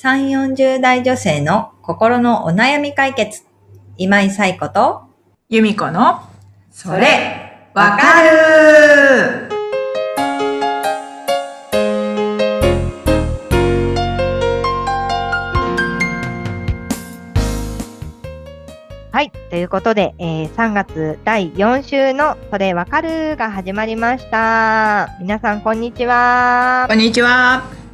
3、40代女性の心のお悩み解決。今井冴子と、由美子の、それ、わかるはい。ということで、えー3月第4週のそれわかるが始まりました。皆さん、こんにちはこ。んにちは。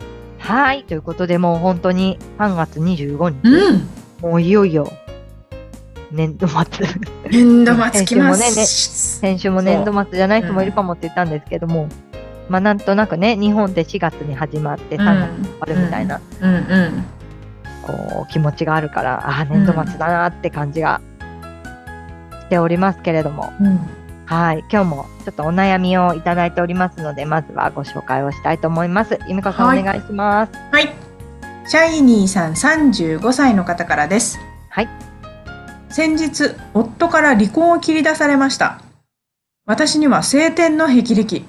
はい。ということで、もう本当に3月25日。うん。もういよいよ、年度末。年度末来ま先週もねねす。先週も年度末じゃない人もいるかもって言ったんですけども、まあなんとなくね、日本で4月に始まって3月に終わるみたいな、うんうん。こう、気持ちがあるから、ああ、年度末だなって感じがしておりますけれども、うん。はい。今日もちょっとお悩みをいただいておりますので、まずはご紹介をしたいと思います。ゆみこさん、はいお願いします。はい。シャイニーさん35歳の方からです。はい。先日、夫から離婚を切り出されました。私には晴天の霹靂。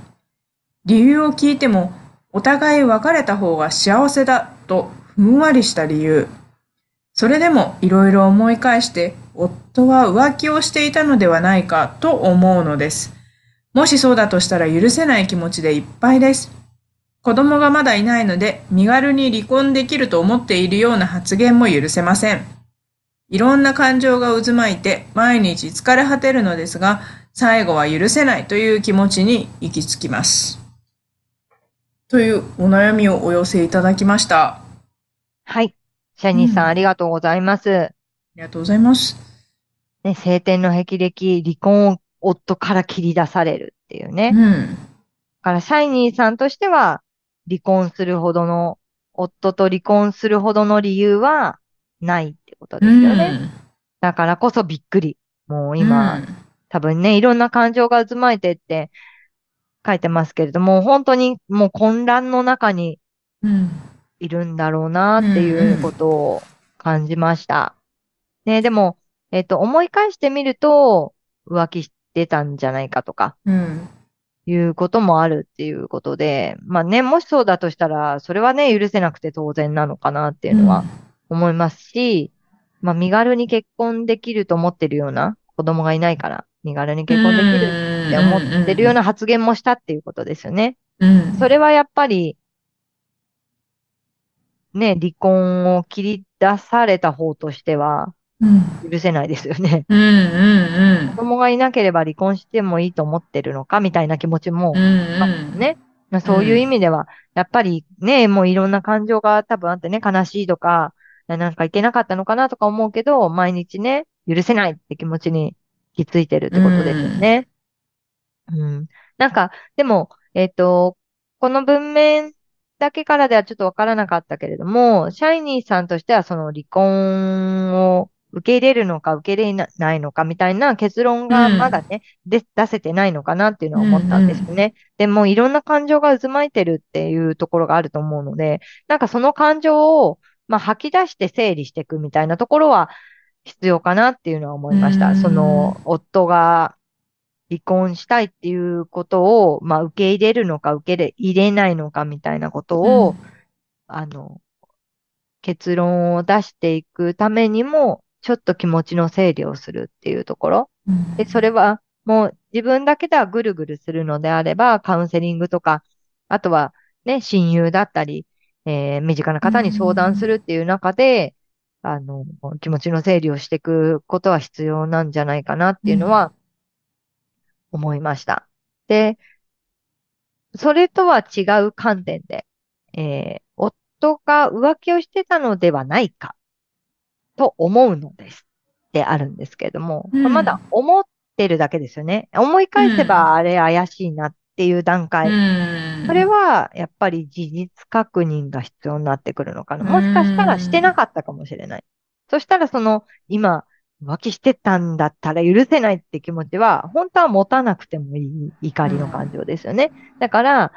理由を聞いても、お互い別れた方が幸せだとふんわりした理由。それでもいろいろ思い返して、夫は浮気をしていたのではないかと思うのです。もしそうだとしたら許せない気持ちでいっぱいです。子供がまだいないので、身軽に離婚できると思っているような発言も許せません。いろんな感情が渦巻いて、毎日疲れ果てるのですが、最後は許せないという気持ちに行き着きます。というお悩みをお寄せいただきました。あはい。シャニーさん、うんありがとうございます。りがとうございます。ね、晴天の霹靂、離婚を夫から切り出されるっていうね。だうん。から、シャイニーさんとしては、離婚するほどの、夫と離婚するほどの理由はないってことですよね。だからこそびっくり。もう今、多分ね、いろんな感情が渦巻いてって書いてますけれども、本当にもう混乱の中にうん。うん。いるんだろうなっていうことを感じました。ね、でも、えっと、思い返してみると、浮気してたんじゃないかとか、うん。いうこともあるっていうことで、まあね、もしそうだとしたら、それはね、許せなくて当然なのかなっていうのは思いますし、まあ身軽に結婚できると思ってるような子供がいないから、身軽に結婚できるって思ってるような発言もしたっていうことですよね。うん。それはやっぱり、ね、離婚を切り出された方としてはうん。許せないですよね。うん。うん。子供がいなければ離婚してもいいと思ってるのかみたいな気持ちもうん。うん。あるね。まあそういう意味では、やっぱりね、もういろんな感情が多分あってね、悲しいとか、なんかいけなかったのかなとか思うけど、毎日ね、許せないって気持ちに気づいてるってことですよね。うん。なんか、でも、えっと、この文面だけからではちょっとわからなかったけれども、シャイニーさんとしてはその離婚を受け入れるのか受け入れないのかみたいな結論がまだね、で出せてないのかなっていうのは思ったんですよね。でもいろんな感情が渦巻いてるっていうところがあると思うので、なんかその感情を、まあ、吐き出して整理していくみたいなところは必要かなっていうのは思いました。うんその、夫が離婚したいっていうことを、まあ、受け入れるのか受け入れないのかみたいなことを、あの、結論を出していくためにも、ちょっと気持ちの整理をするっていうところ。うん、で、それはもう自分だけではぐるぐるするのであれば、カウンセリングとか、あとはね、親友だったり、えー身近な方に相談するっていう中で、あの、気持ちの整理をしていくことは必要なんじゃないかなっていうのは思いました。で、それとは違う観点で、えー夫が浮気をしてたのではないかと思うのですってあるんですけれども、うんまだ思ってるだけですよね。思い返せばあれ怪しいなっていう段階。うんそれはやっぱり事実確認が必要になってくるのかな。もしかしたらしてなかったかもしれない。そしたらその今浮気してたんだったら許せないって気持ちは本当は持たなくてもいい怒りの感情ですよね。だから、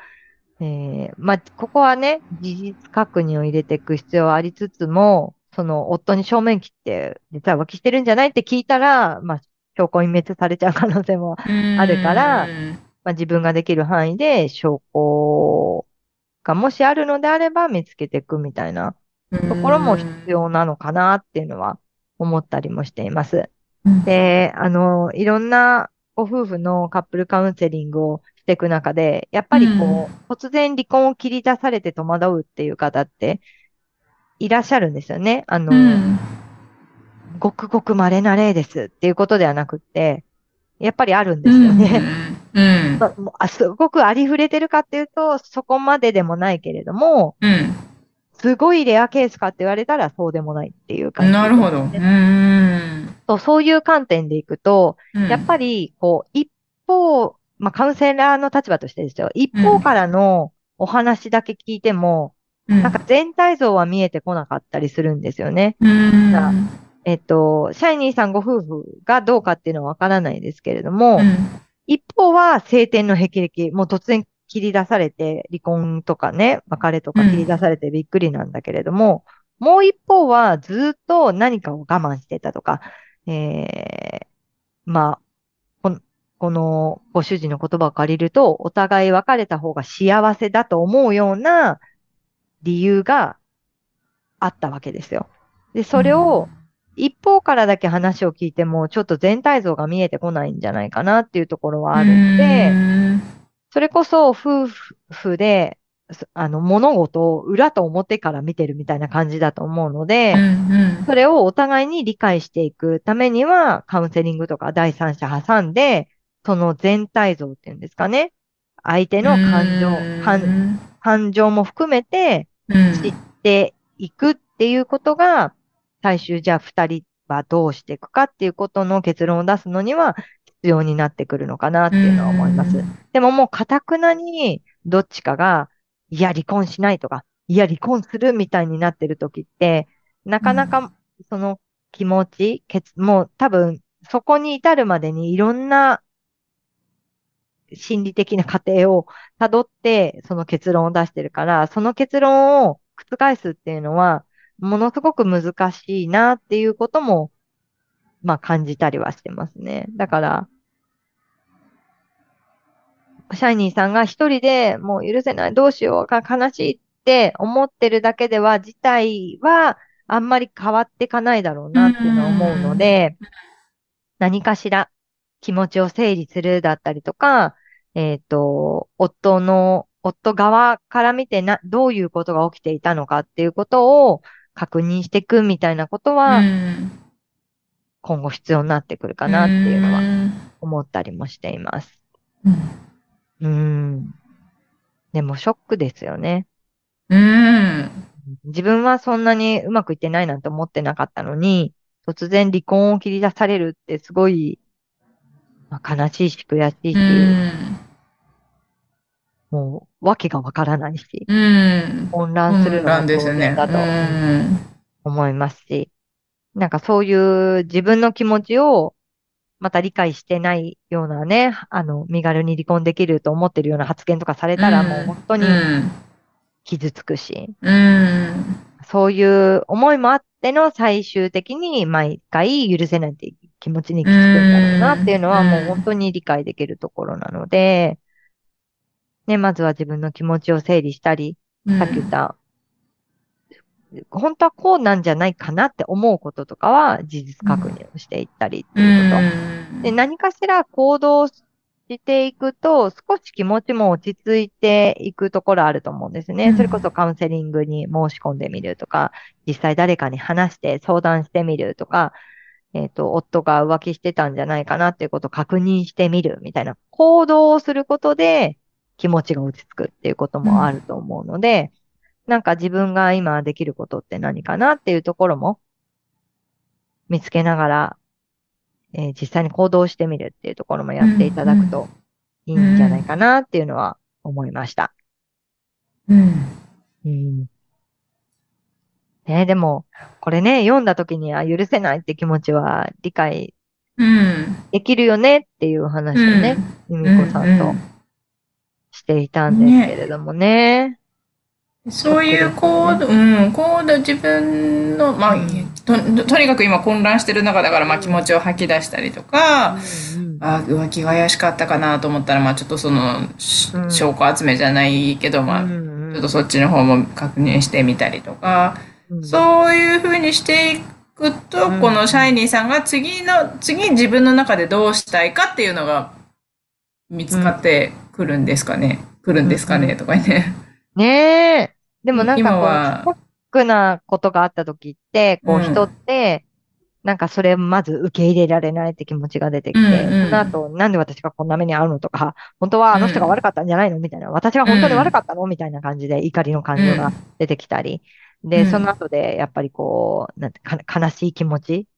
えーまあ、ここはね、事実確認を入れていく必要はありつつも、その夫に正面切って、実は浮気してるんじゃないって聞いたら、まあ、証拠隠滅されちゃう可能性もあるからうんまあ、自分ができる範囲で証拠がもしあるのであれば見つけていくみたいなところも必要なのかなっていうのは思ったりもしています。うん。で、あの、いろんなご夫婦のカップルカウンセリングをしていく中で、やっぱりこう、突然離婚を切り出されて戸惑うっていう方っていらっしゃるんですよね。あの、うん。ごくごく稀な例ですっていうことではなくって、やっぱりあるんですよね。うん。まあもうあすごくありふれてるかっていうと、そこまででもないけれども、うん。すごいレアケースかって言われたらそうでもないっていう感じ、なるほど。うん。そうそういう観点でいくと、うんやっぱり、こう、一方、まあ、カウンセラーの立場としてですよ。一方からのお話だけ聞いても、うんなんか全体像は見えてこなかったりするんですよね。うん。だえっと、シャイニーさんご夫婦がどうかっていうのはわからないですけれども、うん一方は晴天の霹靂、もう突然切り出されて、離婚とかね、別れとかうん切り出されてびっくりなんだけれども、もう一方はずっと何かを我慢してたとか、えー、まあ、このこのご主人の言葉を借りると、お互い別れた方が幸せだと思うような理由があったわけですよ。で、それを、一方からだけ話を聞いても、ちょっと全体像が見えてこないんじゃないかなっていうところはあるので、うんそれこそ夫婦で、そあの、物事を裏と表から見てるみたいな感じだと思うので、うんそれをお互いに理解していくためには、カウンセリングとか第三者挟んで、その全体像っていうんですかね。相手の感情、感感情も含めてうん。知っていくっていうことが、最終じゃあ二人はどうしていくかっていうことの結論を出すのには必要になってくるのかなっていうのは思います。でももう、かたくなに、どっちかが、いや、離婚しないとか、いや、離婚するみたいになってる時って、なかなか、その気持ち、もう多分、そこに至るまでにいろんな心理的な過程を辿って、その結論を出してるから、その結論を覆すっていうのは、ものすごく難しいなっていうことも、まあ感じたりはしてますね。だから、シャイニーさんが一人でもう許せない、どうしようか、悲しいって思ってるだけでは、事態はあんまり変わっていかないだろうなっていうのは思うので、何かしら気持ちを整理するだったりとか、えっと、夫の、夫側から見てな、どういうことが起きていたのかっていうことを確認していくみたいなことは、今後必要になってくるかなっていうのは思ったりもしています。うん。でもショックですよね。うん。自分はそんなにうまくいってないなんて思ってなかったのに、突然離婚を切り出されるってすごい、まあ、悲しいし悔しいし、もう訳がわからないし、うん。混乱するのなも当んですよね。然。だとうん。思いますし、なんかそういう自分の気持ちをまた理解してないようなね、あの、身軽に離婚できると思ってるような発言とかされたらもう本当に傷つくし、うん。そういう思いもあっての最終的に毎回許せないって気持ちに行き着くんだろうなっていうのはうんもう本当に理解できるところなので、ね、まずは自分の気持ちを整理したり、さっき言った、本当はこうなんじゃないかなって思うこととかは事実確認をしていったりっていうこと。で、何かしら行動していくと、少し気持ちも落ち着いていくところあると思うんですね。うんそれこそカウンセリングに申し込んでみるとか、実際誰かに話して相談してみるとか、えっ、と、夫が浮気してたんじゃないかなっていうことを確認してみるみたいな行動をすることで気持ちが落ち着くっていうこともあると思うので、なんか自分が今できることって何かなっていうところも見つけながら、えー実際に行動してみるっていうところもやっていただくといいんじゃないかなっていうのは思いました。うん。うん。ね。でも、これね、読んだ時には許せないって気持ちは理解うん。できるよねっていう話をね、ゆみこさんとしていたんですけれどもね。そういう行動、うん、行動、自分の、まあ、と、とにかく今混乱してる中だから、まあ気持ちを吐き出したりとか、うんあ、浮気が怪しかったかなと思ったら、まあちょっとその、証拠集めじゃないけど、まあ、うんちょっとそっちの方も確認してみたりとか、うんそういうふうにしていくと、うん。このシャイニーさんが次の、次自分の中でどうしたいかっていうのが見つかってくるんですかね。来るんですかね、とかね。ねえ。でもなん今かこう、は。ショックなことがあった時って、こううん人って、なんかそれまず受け入れられないって気持ちが出てきて、うんうんその後、なんで私がこんな目に遭うのとか、本当はあの人が悪かったんじゃないのみたいな、私が本当に悪かったのみたいな感じで怒りの感情が出てきたり、で、うんその後でやっぱりこう、なんてか悲しい気持ち、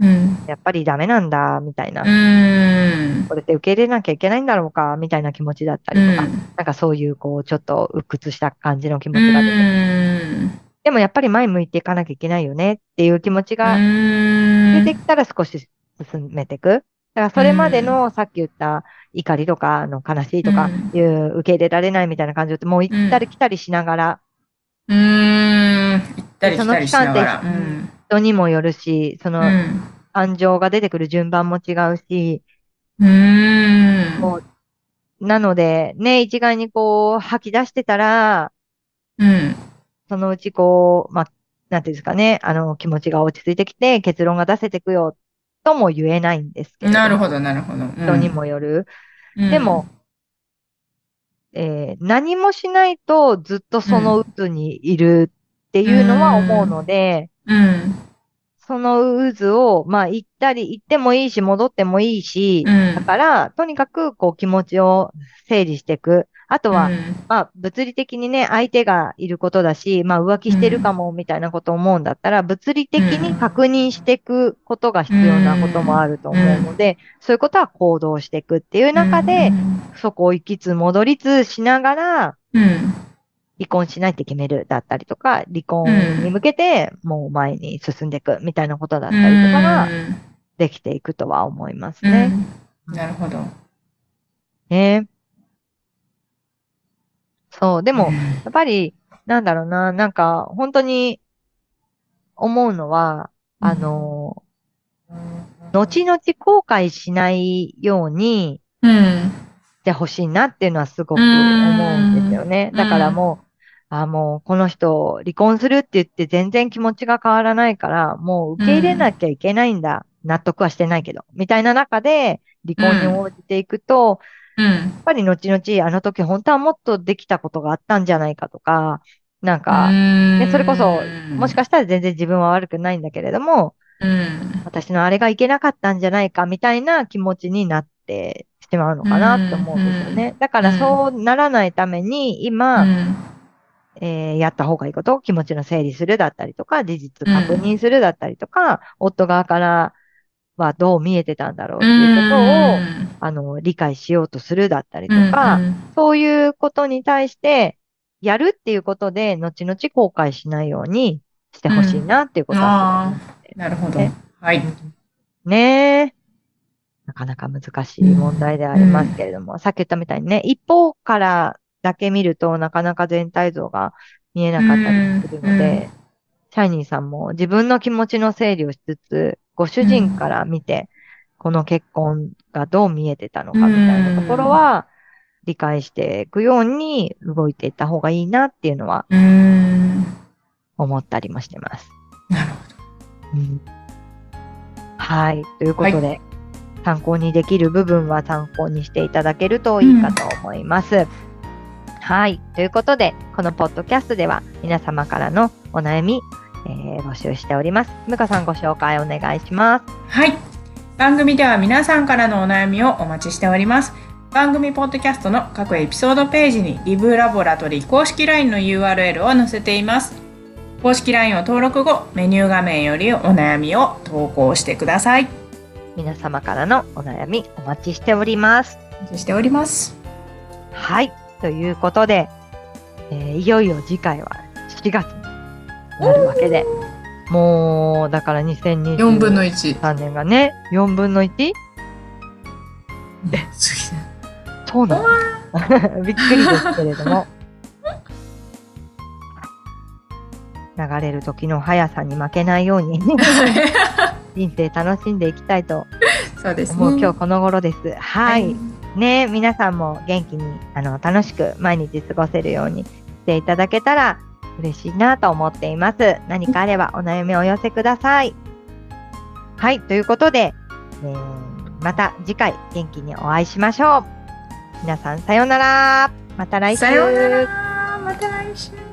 うん。やっぱりダメなんだ、みたいなう。ーん。これって受け入れなきゃいけないんだろうか、みたいな気持ちだったりとか、うんなんかそういうこう、ちょっと鬱屈した感じの気持うちが出てきてーん。でもやっぱり前向いていかなきゃいけないよねっていう気持ちが出てきたら少し進めていく。だからそれまでのさっき言った怒りとかあの悲しいとかうんいう受け入れられないみたいな感情ってもう行ったり来たりしながらうーん。行ったり来たりしながら。その期間って人にもよるし、そのうん。感情が出てくる順番も違うし、うーん。こうなのでね、一概にこう吐き出してたら、うん。そのうちこう、まあ、なんていうんですかね、あの気持ちが落ち着いてきて結論が出せていくよとも言えないんですけれどもなるほど、なるほど。人にもよる。うん。でも、えー何もしないとずっとその渦にいるっていうのは思うので、うん。その渦を、まあ行ったり、行ってもいいし、戻ってもいいし、うん。だから、とにかくこう気持ちを整理していく。あとは、うんまあ物理的にね、相手がいることだし、まあ浮気してるかもみたいなことを思うんだったら、物理的に確認していくことが必要なこともあると思うので、そういうことは行動していくっていう中で、そこを行きつ戻りつしながら、うん。離婚しないって決めるだったりとか、離婚に向けてもう前に進んでいくみたいなことだったりとかができていくとは思いますうんね。うんなるほど。ね。そう。でも、やっぱり、なんだろうな、なんか、本当に思うのは、あの、後々後悔しないようにうん。してほしいなっていうのはすごく思うんですよね。うんだからもう、あ、もうこの人離婚するって言って全然気持ちが変わらないから、もう受け入れなきゃいけないんだ。納得はしてないけど。みたいな中で離婚に応じていくと、うん。やっぱり後々あの時本当はもっとできたことがあったんじゃないかとか、なんか、ね、それこそ、もしかしたら全然自分は悪くないんだけれども、うん。私のあれがいけなかったんじゃないかみたいな気持ちになってしまうのかなって思うんですよね。だからそうならないために今、うんえーやった方がいいことを気持ちの整理するだったりとか、事実確認するだったりとか、夫側からはどう見えてたんだろうっていうことを、あの、理解しようとするだったりとか、そういうことに対して、やるっていうことで、後々後悔しないようにしてほしいなっていうことはすごい思ってなるほどね。はい。ねえ。なかなか難しい問題でありますけれども、さっき言ったみたいにね、一方からだけ見るとなかなか全体像が見えなかったりするのうんで、シャイニーさんも自分の気持ちの整理をしつつ、ご主人から見て、この結婚がどう見えてたのかみたいなところは、理解していくように動いていった方がいいなっていうのはうん。思ったりもしてます。なるほうんはい。ということで、参考にできる部分は参考にしていただけるといいかと思います。はい。ということで、このポッドキャストでは皆様からのお悩み、えー募集しております。むかさんご紹介お願いします。ど。はい。番組では皆さんからのお悩みをお待ちしております。番組ポッドキャストの各エピソードページにリブラボラトリー公式 LINE の URL を載せています。公式 LINE を登録後、メニュー画面よりお悩みを投稿してください。皆様からのお悩みお待ちしております。お待ちしております。はい。ということで、えーいよいよ次回は7月になるわけで、もう、だから2023 4分の1。年がね、4分の 1? そうなの？びっくりですけれども。流れる時の速さに負けないように人生楽しんでいきたいとそうですね。今日この頃です。はい。ね皆さんも元気にあの楽しく毎日過ごせるようにしていただけたら嬉しいなと思っています。何かあればお悩みをお寄せください。はい、ということで、えーまた次回元気にお会いしましょう。皆さんさようなら。また来週。さようなら。また来週。